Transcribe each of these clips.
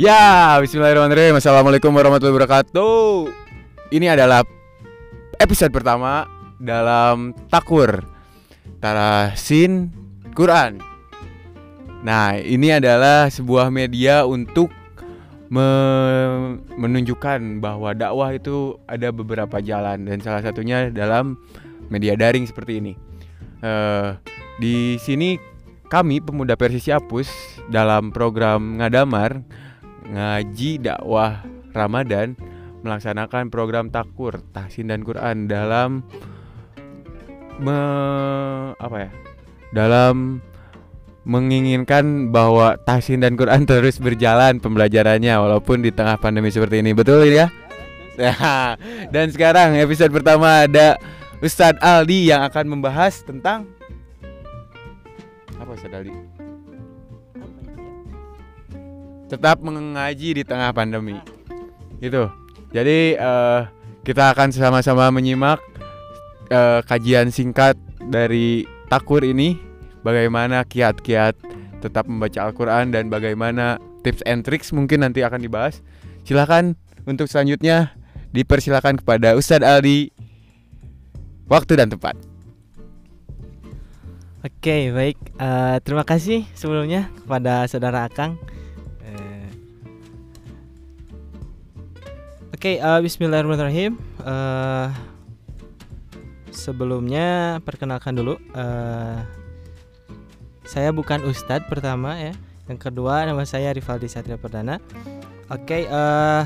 Ya, bismillahirrahmanirrahim. Assalamualaikum warahmatullahi wabarakatuh. Ini adalah episode pertama dalam Takur Tarasin Quran. Nah, ini adalah sebuah media untuk me- menunjukkan bahwa dakwah itu ada beberapa jalan dan salah satunya dalam media daring seperti ini. Eh, di sini kami pemuda Persisi Apus dalam program Ngadamar ngaji dakwah Ramadan melaksanakan program takur tahsin dan Quran dalam me, apa ya dalam menginginkan bahwa tahsin dan Quran terus berjalan pembelajarannya walaupun di tengah pandemi seperti ini. Betul ya. Dan sekarang episode pertama ada Ustadz Aldi yang akan membahas tentang apa Ustadz Aldi tetap mengaji di tengah pandemi. Gitu. Jadi eh, kita akan sama-sama menyimak eh, kajian singkat dari Takur ini bagaimana kiat-kiat tetap membaca Al-Qur'an dan bagaimana tips and tricks mungkin nanti akan dibahas. Silahkan untuk selanjutnya dipersilakan kepada Ustadz Aldi waktu dan tempat. Oke, baik. Eh, terima kasih sebelumnya kepada saudara Akang. Oke, eh, Bismillahirrahmanirrahim. Eh, sebelumnya perkenalkan dulu. eh, saya bukan Ustadz pertama ya. Yang kedua nama saya Rivaldi Satria Perdana. Oke, eh,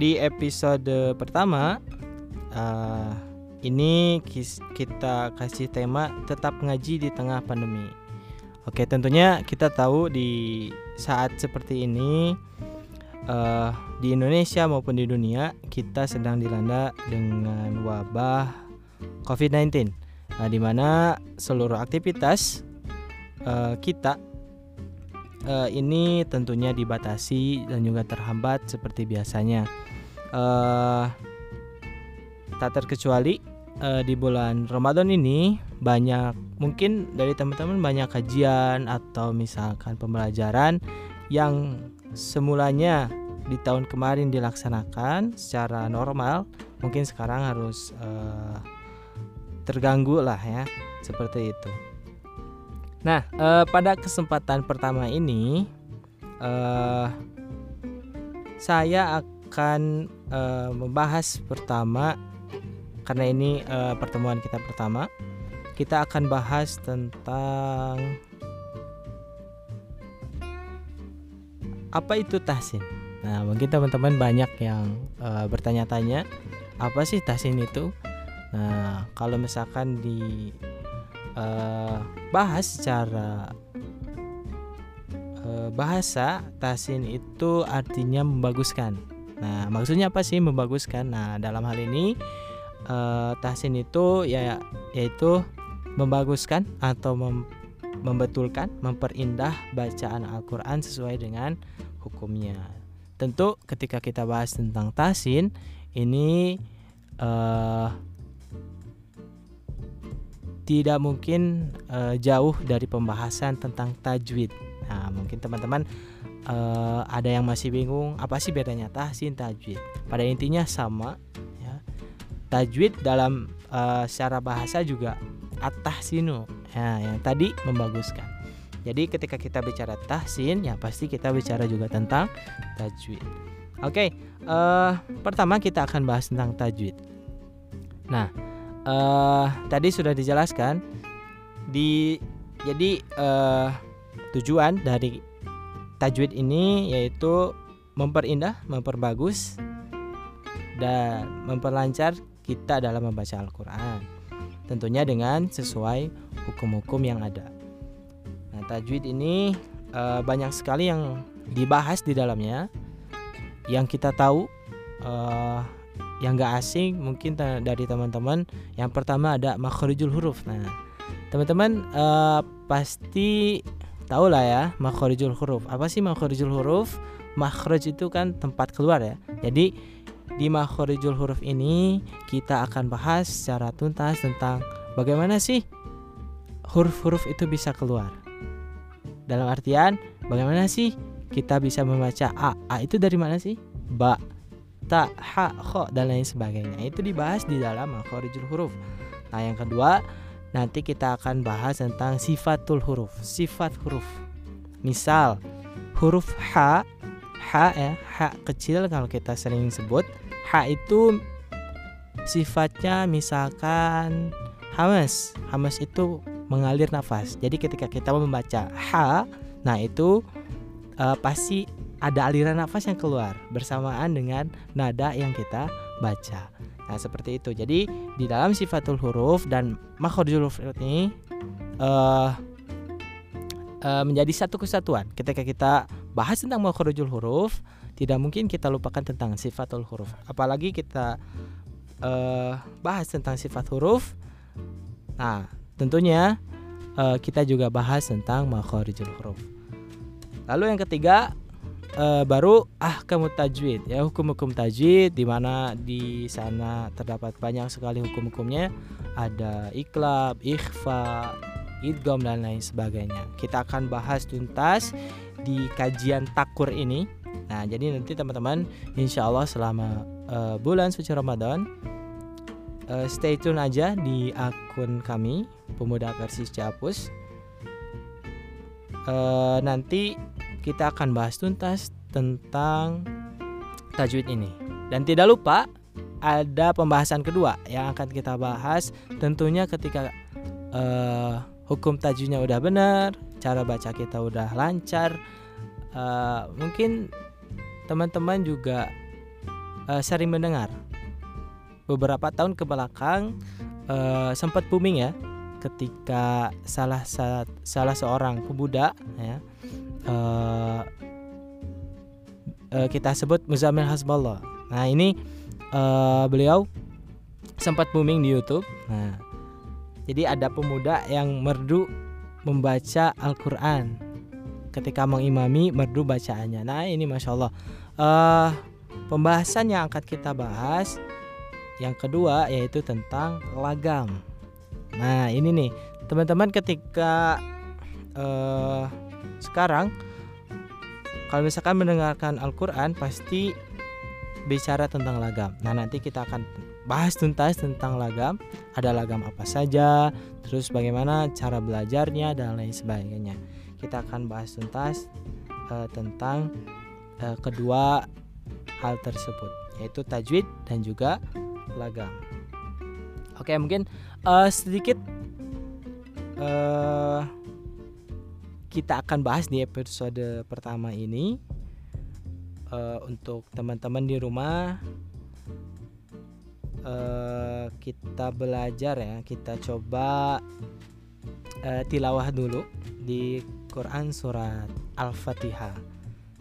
di episode pertama eh, ini kita kasih tema tetap ngaji di tengah pandemi. Oke, tentunya kita tahu di saat seperti ini eh, di Indonesia maupun di dunia kita sedang dilanda dengan wabah COVID-19, nah, di mana seluruh aktivitas eh, kita eh, ini tentunya dibatasi dan juga terhambat seperti biasanya. Eh, tak terkecuali eh, di bulan Ramadan ini banyak mungkin dari teman-teman banyak kajian atau misalkan pembelajaran yang semulanya di tahun kemarin dilaksanakan secara normal mungkin sekarang harus eh, terganggu lah ya seperti itu. Nah eh, pada kesempatan pertama ini eh, saya akan eh, membahas pertama karena ini eh, pertemuan kita pertama kita akan bahas tentang apa itu tahsin. Nah, mungkin teman-teman banyak yang eh, bertanya-tanya apa sih tahsin itu? Nah, kalau misalkan di eh, bahas secara eh, bahasa tahsin itu artinya membaguskan. Nah, maksudnya apa sih membaguskan? Nah, dalam hal ini eh, tahsin itu ya yaitu membaguskan atau mem- membetulkan, memperindah bacaan Al-Qur'an sesuai dengan hukumnya. Tentu ketika kita bahas tentang tahsin ini eh, tidak mungkin eh, jauh dari pembahasan tentang tajwid. Nah, mungkin teman-teman eh, ada yang masih bingung apa sih bedanya tahsin tajwid. Pada intinya sama ya. Tajwid dalam eh, secara bahasa juga at-tahsinu. Ya, yang tadi membaguskan. Jadi ketika kita bicara tahsin ya pasti kita bicara juga tentang tajwid. Oke, eh pertama kita akan bahas tentang tajwid. Nah, eh tadi sudah dijelaskan di jadi eh tujuan dari tajwid ini yaitu memperindah, memperbagus dan memperlancar kita dalam membaca Al-Qur'an. Tentunya dengan sesuai hukum-hukum yang ada. Nah, tajwid ini eh, banyak sekali yang dibahas di dalamnya. Yang kita tahu eh, yang gak asing mungkin dari teman-teman. Yang pertama ada makharijul huruf. Nah, teman-teman eh, pasti tahu lah ya makharijul huruf. Apa sih makharijul huruf? Makhraj itu kan tempat keluar ya. Jadi di makharijul huruf ini kita akan bahas secara tuntas tentang bagaimana sih huruf-huruf itu bisa keluar. Dalam artian bagaimana sih kita bisa membaca a. A itu dari mana sih? Ba, ta, ha, kho dan lain sebagainya. Itu dibahas di dalam makhorijul huruf. Nah, yang kedua nanti kita akan bahas tentang sifatul huruf, sifat huruf. Misal huruf h, h ya, h kecil kalau kita sering sebut, h itu sifatnya misalkan hamas. Hamas itu mengalir nafas. Jadi ketika kita membaca ha, nah itu uh, pasti ada aliran nafas yang keluar bersamaan dengan nada yang kita baca. Nah, seperti itu. Jadi di dalam sifatul huruf dan makhrajul huruf ini uh, uh, menjadi satu kesatuan. Ketika kita bahas tentang makhrajul huruf, tidak mungkin kita lupakan tentang sifatul huruf. Apalagi kita uh, bahas tentang sifat huruf. Nah, tentunya uh, kita juga bahas tentang makharijul huruf. Lalu yang ketiga uh, baru ah kamu tajwid ya hukum-hukum tajwid di mana di sana terdapat banyak sekali hukum-hukumnya ada iklab, ikhfa, idgom dan lain sebagainya. Kita akan bahas tuntas di kajian takur ini. Nah, jadi nanti teman-teman insya Allah selama uh, bulan suci Ramadan uh, stay tune aja di akun kami pemuda versi Ciapus. Uh, nanti kita akan bahas tuntas tentang tajwid ini. Dan tidak lupa ada pembahasan kedua yang akan kita bahas tentunya ketika uh, hukum tajwidnya udah benar, cara baca kita udah lancar, uh, mungkin teman-teman juga uh, sering mendengar beberapa tahun ke belakang uh, sempat booming ya ketika salah salah seorang pemuda ya uh, uh, kita sebut Muzamil Hasballah. Nah ini uh, beliau sempat booming di YouTube. Nah jadi ada pemuda yang merdu membaca Al-Quran ketika mengimami merdu bacaannya. Nah ini masya Allah uh, pembahasan yang akan kita bahas yang kedua yaitu tentang lagam. Nah, ini nih, teman-teman ketika uh, sekarang kalau misalkan mendengarkan Al-Qur'an pasti bicara tentang lagam. Nah, nanti kita akan bahas tuntas tentang lagam. Ada lagam apa saja, terus bagaimana cara belajarnya dan lain sebagainya. Kita akan bahas tuntas uh, tentang uh, kedua hal tersebut, yaitu tajwid dan juga lagam. Oke, mungkin uh, sedikit uh, kita akan bahas di episode pertama ini uh, untuk teman-teman di rumah uh, kita belajar ya kita coba uh, tilawah dulu di Quran surat Al-Fatihah.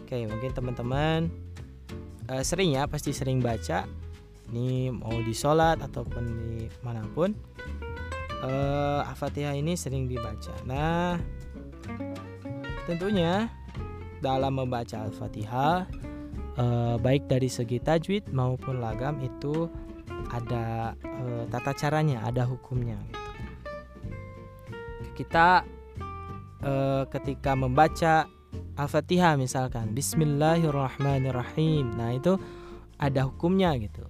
Oke, mungkin teman-teman uh, sering ya pasti sering baca ini mau di sholat ataupun di mana pun uh, Al-Fatihah ini sering dibaca. Nah, tentunya dalam membaca Al-Fatihah uh, baik dari segi tajwid maupun lagam itu ada uh, tata caranya, ada hukumnya gitu. Kita uh, ketika membaca Al-Fatihah misalkan Bismillahirrahmanirrahim. Nah, itu ada hukumnya gitu.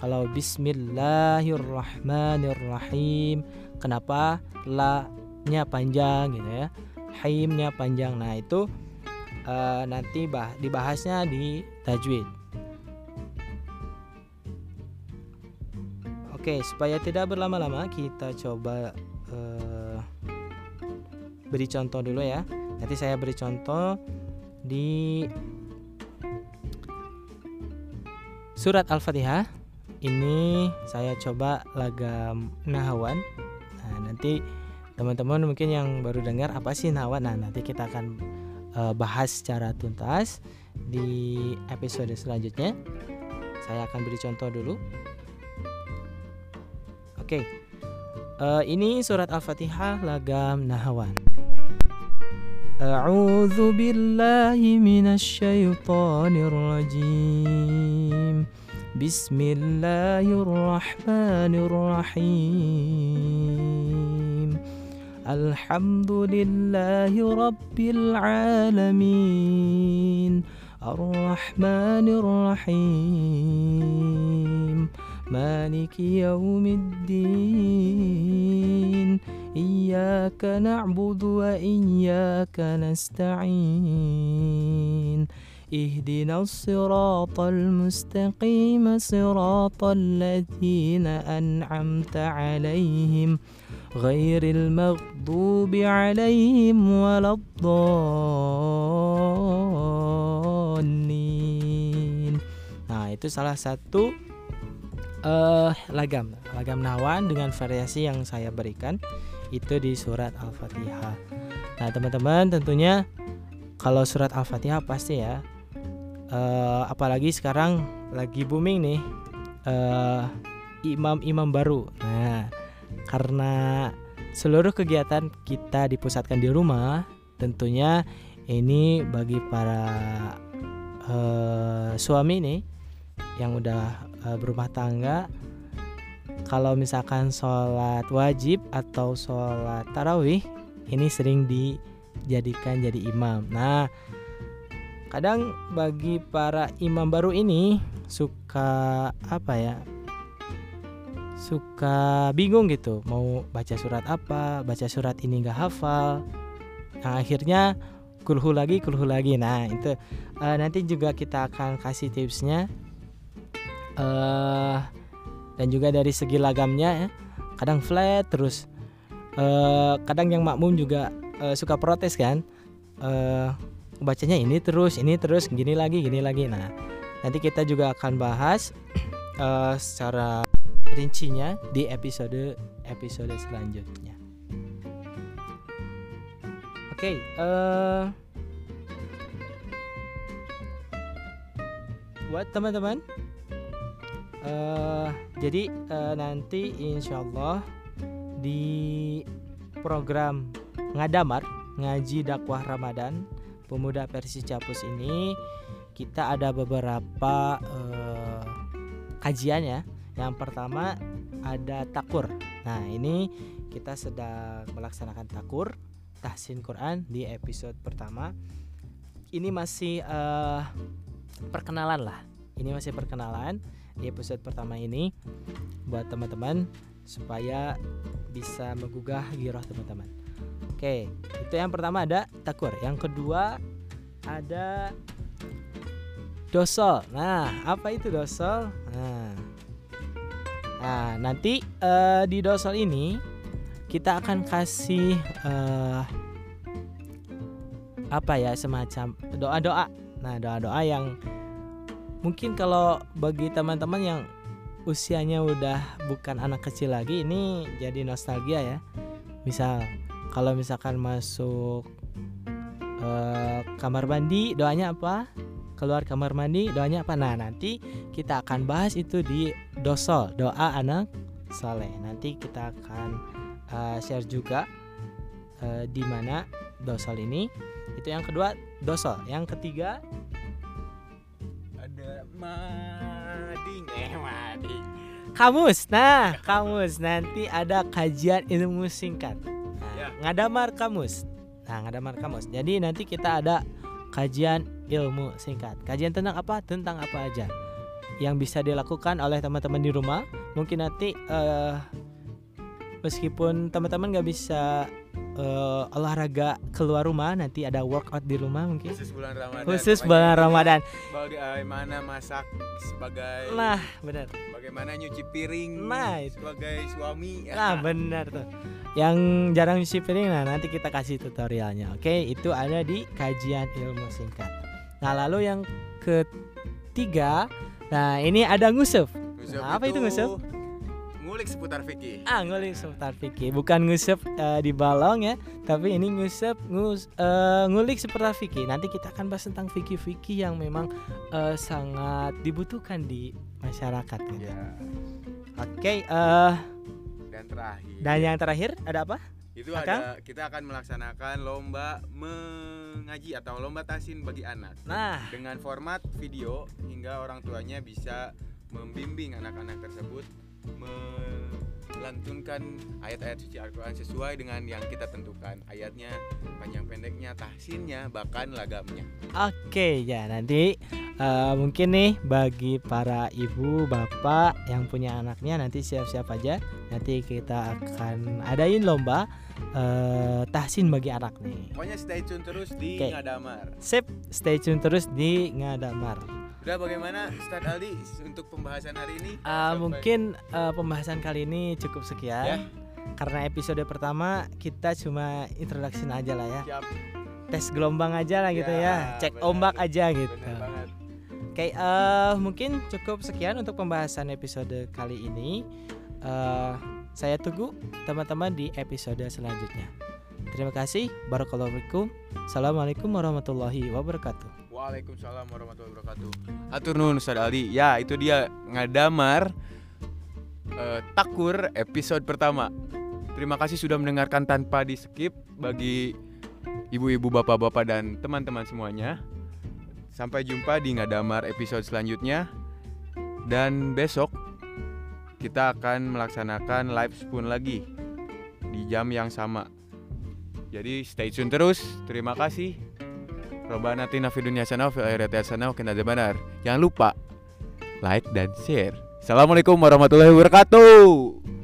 Kalau Bismillahirrahmanirrahim, kenapa la-nya panjang gitu ya? Haimnya panjang. Nah, itu uh, nanti bah dibahasnya di tajwid. Oke, supaya tidak berlama-lama kita coba uh, beri contoh dulu ya. Nanti saya beri contoh di surat Al-Fatihah. Ini saya coba lagam nahawan. Nah nanti teman-teman mungkin yang baru dengar apa sih nahawan? Nah nanti kita akan uh, bahas secara tuntas di episode selanjutnya. Saya akan beri contoh dulu Oke. Uh, ini surat Al-Fatihah lagam Nahawan. A'udzu billahi minasy syaithanir rajim. Bismillahirrahmanirrahim. Alhamdulillahi rabbil alamin. Ar-Rahmanir Rahim. مالك يوم الدين. إياك نعبد وإياك نستعين. اهدنا الصراط المستقيم صراط الذين أنعمت عليهم. غير المغضوب عليهم ولا الضالين. Nah itu salah satu uh, lagam Lagam nawan dengan variasi yang saya berikan Itu di surat Al-Fatihah. Nah teman-teman tentunya Kalau surat Al-Fatihah pasti ya uh, Apalagi sekarang lagi booming nih uh, Imam-imam baru. Nah karena seluruh kegiatan kita dipusatkan di rumah Tentunya ini bagi para uh, suami nih yang udah uh, berumah tangga kalau misalkan sholat wajib atau sholat tarawih ini sering dijadikan jadi imam. Nah kadang bagi para imam baru ini suka apa ya suka bingung gitu mau baca surat apa baca surat ini nggak hafal nah akhirnya kulhu lagi kulhu lagi. Nah itu uh, nanti juga kita akan kasih tipsnya uh, dan juga dari segi lagamnya ya kadang flat terus. Uh, kadang yang makmum juga uh, suka protes kan. Uh, bacanya ini terus ini terus gini lagi gini lagi. Nah nanti kita juga akan bahas uh, secara rincinya di episode episode selanjutnya. Oke okay, uh, buat teman-teman uh, jadi uh, nanti insya Allah di program ngadamar ngaji dakwah Ramadan pemuda versi Capus ini kita ada beberapa uh, kajian ya. Yang pertama ada takur. Nah ini kita sedang melaksanakan takur tahsin Quran di episode pertama. Ini masih uh, perkenalan lah. Ini masih perkenalan di episode pertama ini buat teman-teman supaya bisa menggugah giroh teman-teman. Oke, itu yang pertama ada takur. Yang kedua ada dosol. Nah, apa itu dosol? Nah, nah nanti uh, di dosol ini kita akan kasih uh, apa ya semacam doa-doa. Nah, doa-doa yang mungkin kalau bagi teman-teman yang usianya udah bukan anak kecil lagi ini jadi nostalgia ya. Misal kalau misalkan masuk uh, kamar mandi doanya apa? Keluar kamar mandi doanya apa? Nah nanti kita akan bahas itu di dosol doa anak soleh. Nanti kita akan uh, share juga uh, di mana dosol ini. Itu yang kedua dosol yang ketiga mading. Eh mading. Kamus nah kamus. Nanti ada kajian ilmu singkat. Nah, Ya. ngadamar kamus. Nah ngadamar kamus. Jadi nanti kita ada kajian ilmu singkat. Kajian tentang apa? Tentang apa aja yang bisa dilakukan oleh teman-teman di rumah. Mungkin nanti eh, meskipun teman-teman nggak bisa eh, olahraga keluar rumah nanti ada workout di rumah mungkin. Khusus bulan Ramadan khusus bulan Ramadan. Bagaimana masak sebagai nah benar. bagaimana nyuci piring Nah, itu. sebagai suami. Nah benar tuh. Yang jarang nyuci piring Nah nanti kita kasih tutorialnya Oke? Itu ada di kajian ilmu singkat. Nah lalu yang ketiga Nah ini ada ngusuf Ngusep Nah, apa itu ngusep? Ngulik seputar fikih Ah ngulik seputar fikih Bukan ngusep eh, di balong ya Tapi ini ngusep ngus, eh, ngulik seputar fikih Nanti kita akan bahas tentang fikih-fikih yang memang eh, sangat dibutuhkan di masyarakat gitu. ya Oke eh, dan terakhir. Dan yang terakhir ada apa? itu Akang? ada kita akan melaksanakan lomba mengaji atau lomba tasin bagi anak. Nah. Dengan format video hingga orang tuanya bisa membimbing anak-anak tersebut me- lantunkan ayat-ayat suci Al-Quran sesuai dengan yang kita tentukan ayatnya panjang pendeknya tahsinnya bahkan lagamnya Oke ya nanti eh, mungkin nih bagi para ibu bapak yang punya anaknya nanti siap-siap aja nanti kita akan adain lomba eh, tahsin bagi anak nih. pokoknya stay tune terus di Oke. Ngadamar Sip, stay tune terus di Ngadamar. Udah bagaimana Ustadz Aldi untuk pembahasan hari ini Sampai- mungkin eh, pembahasan kali ini cukup sekian. Ya. Karena episode pertama kita cuma introduction aja lah ya. siap Tes gelombang aja lah gitu Ya, ya. Cek benar. ombak aja gitu. Oke, eh, mungkin cukup sekian untuk pembahasan episode kali ini. Eh, saya tunggu teman-teman di episode selanjutnya. Terima kasih. Barakallahu. Assalamualaikum warahmatullahi wabarakatuh. Waalaikumsalam warahmatullahi wabarakatuh. Atur nuhun Ustaz Ali. Ya, itu dia ngadamar eh, takur episode pertama. Terima kasih sudah mendengarkan tanpa di skip bagi ibu-ibu, bapak-bapak dan teman-teman semuanya. Sampai jumpa di ngadamar episode selanjutnya. Dan besok kita akan melaksanakan live spoon lagi di jam yang sama. Jadi stay tune terus. Terima kasih. Robbana atina fid dunya hasanah wa fil akhirati hasanah wa qina adzabannar. Jangan lupa like dan share. Assalamualaikum warahmatullahi wabarakatuh.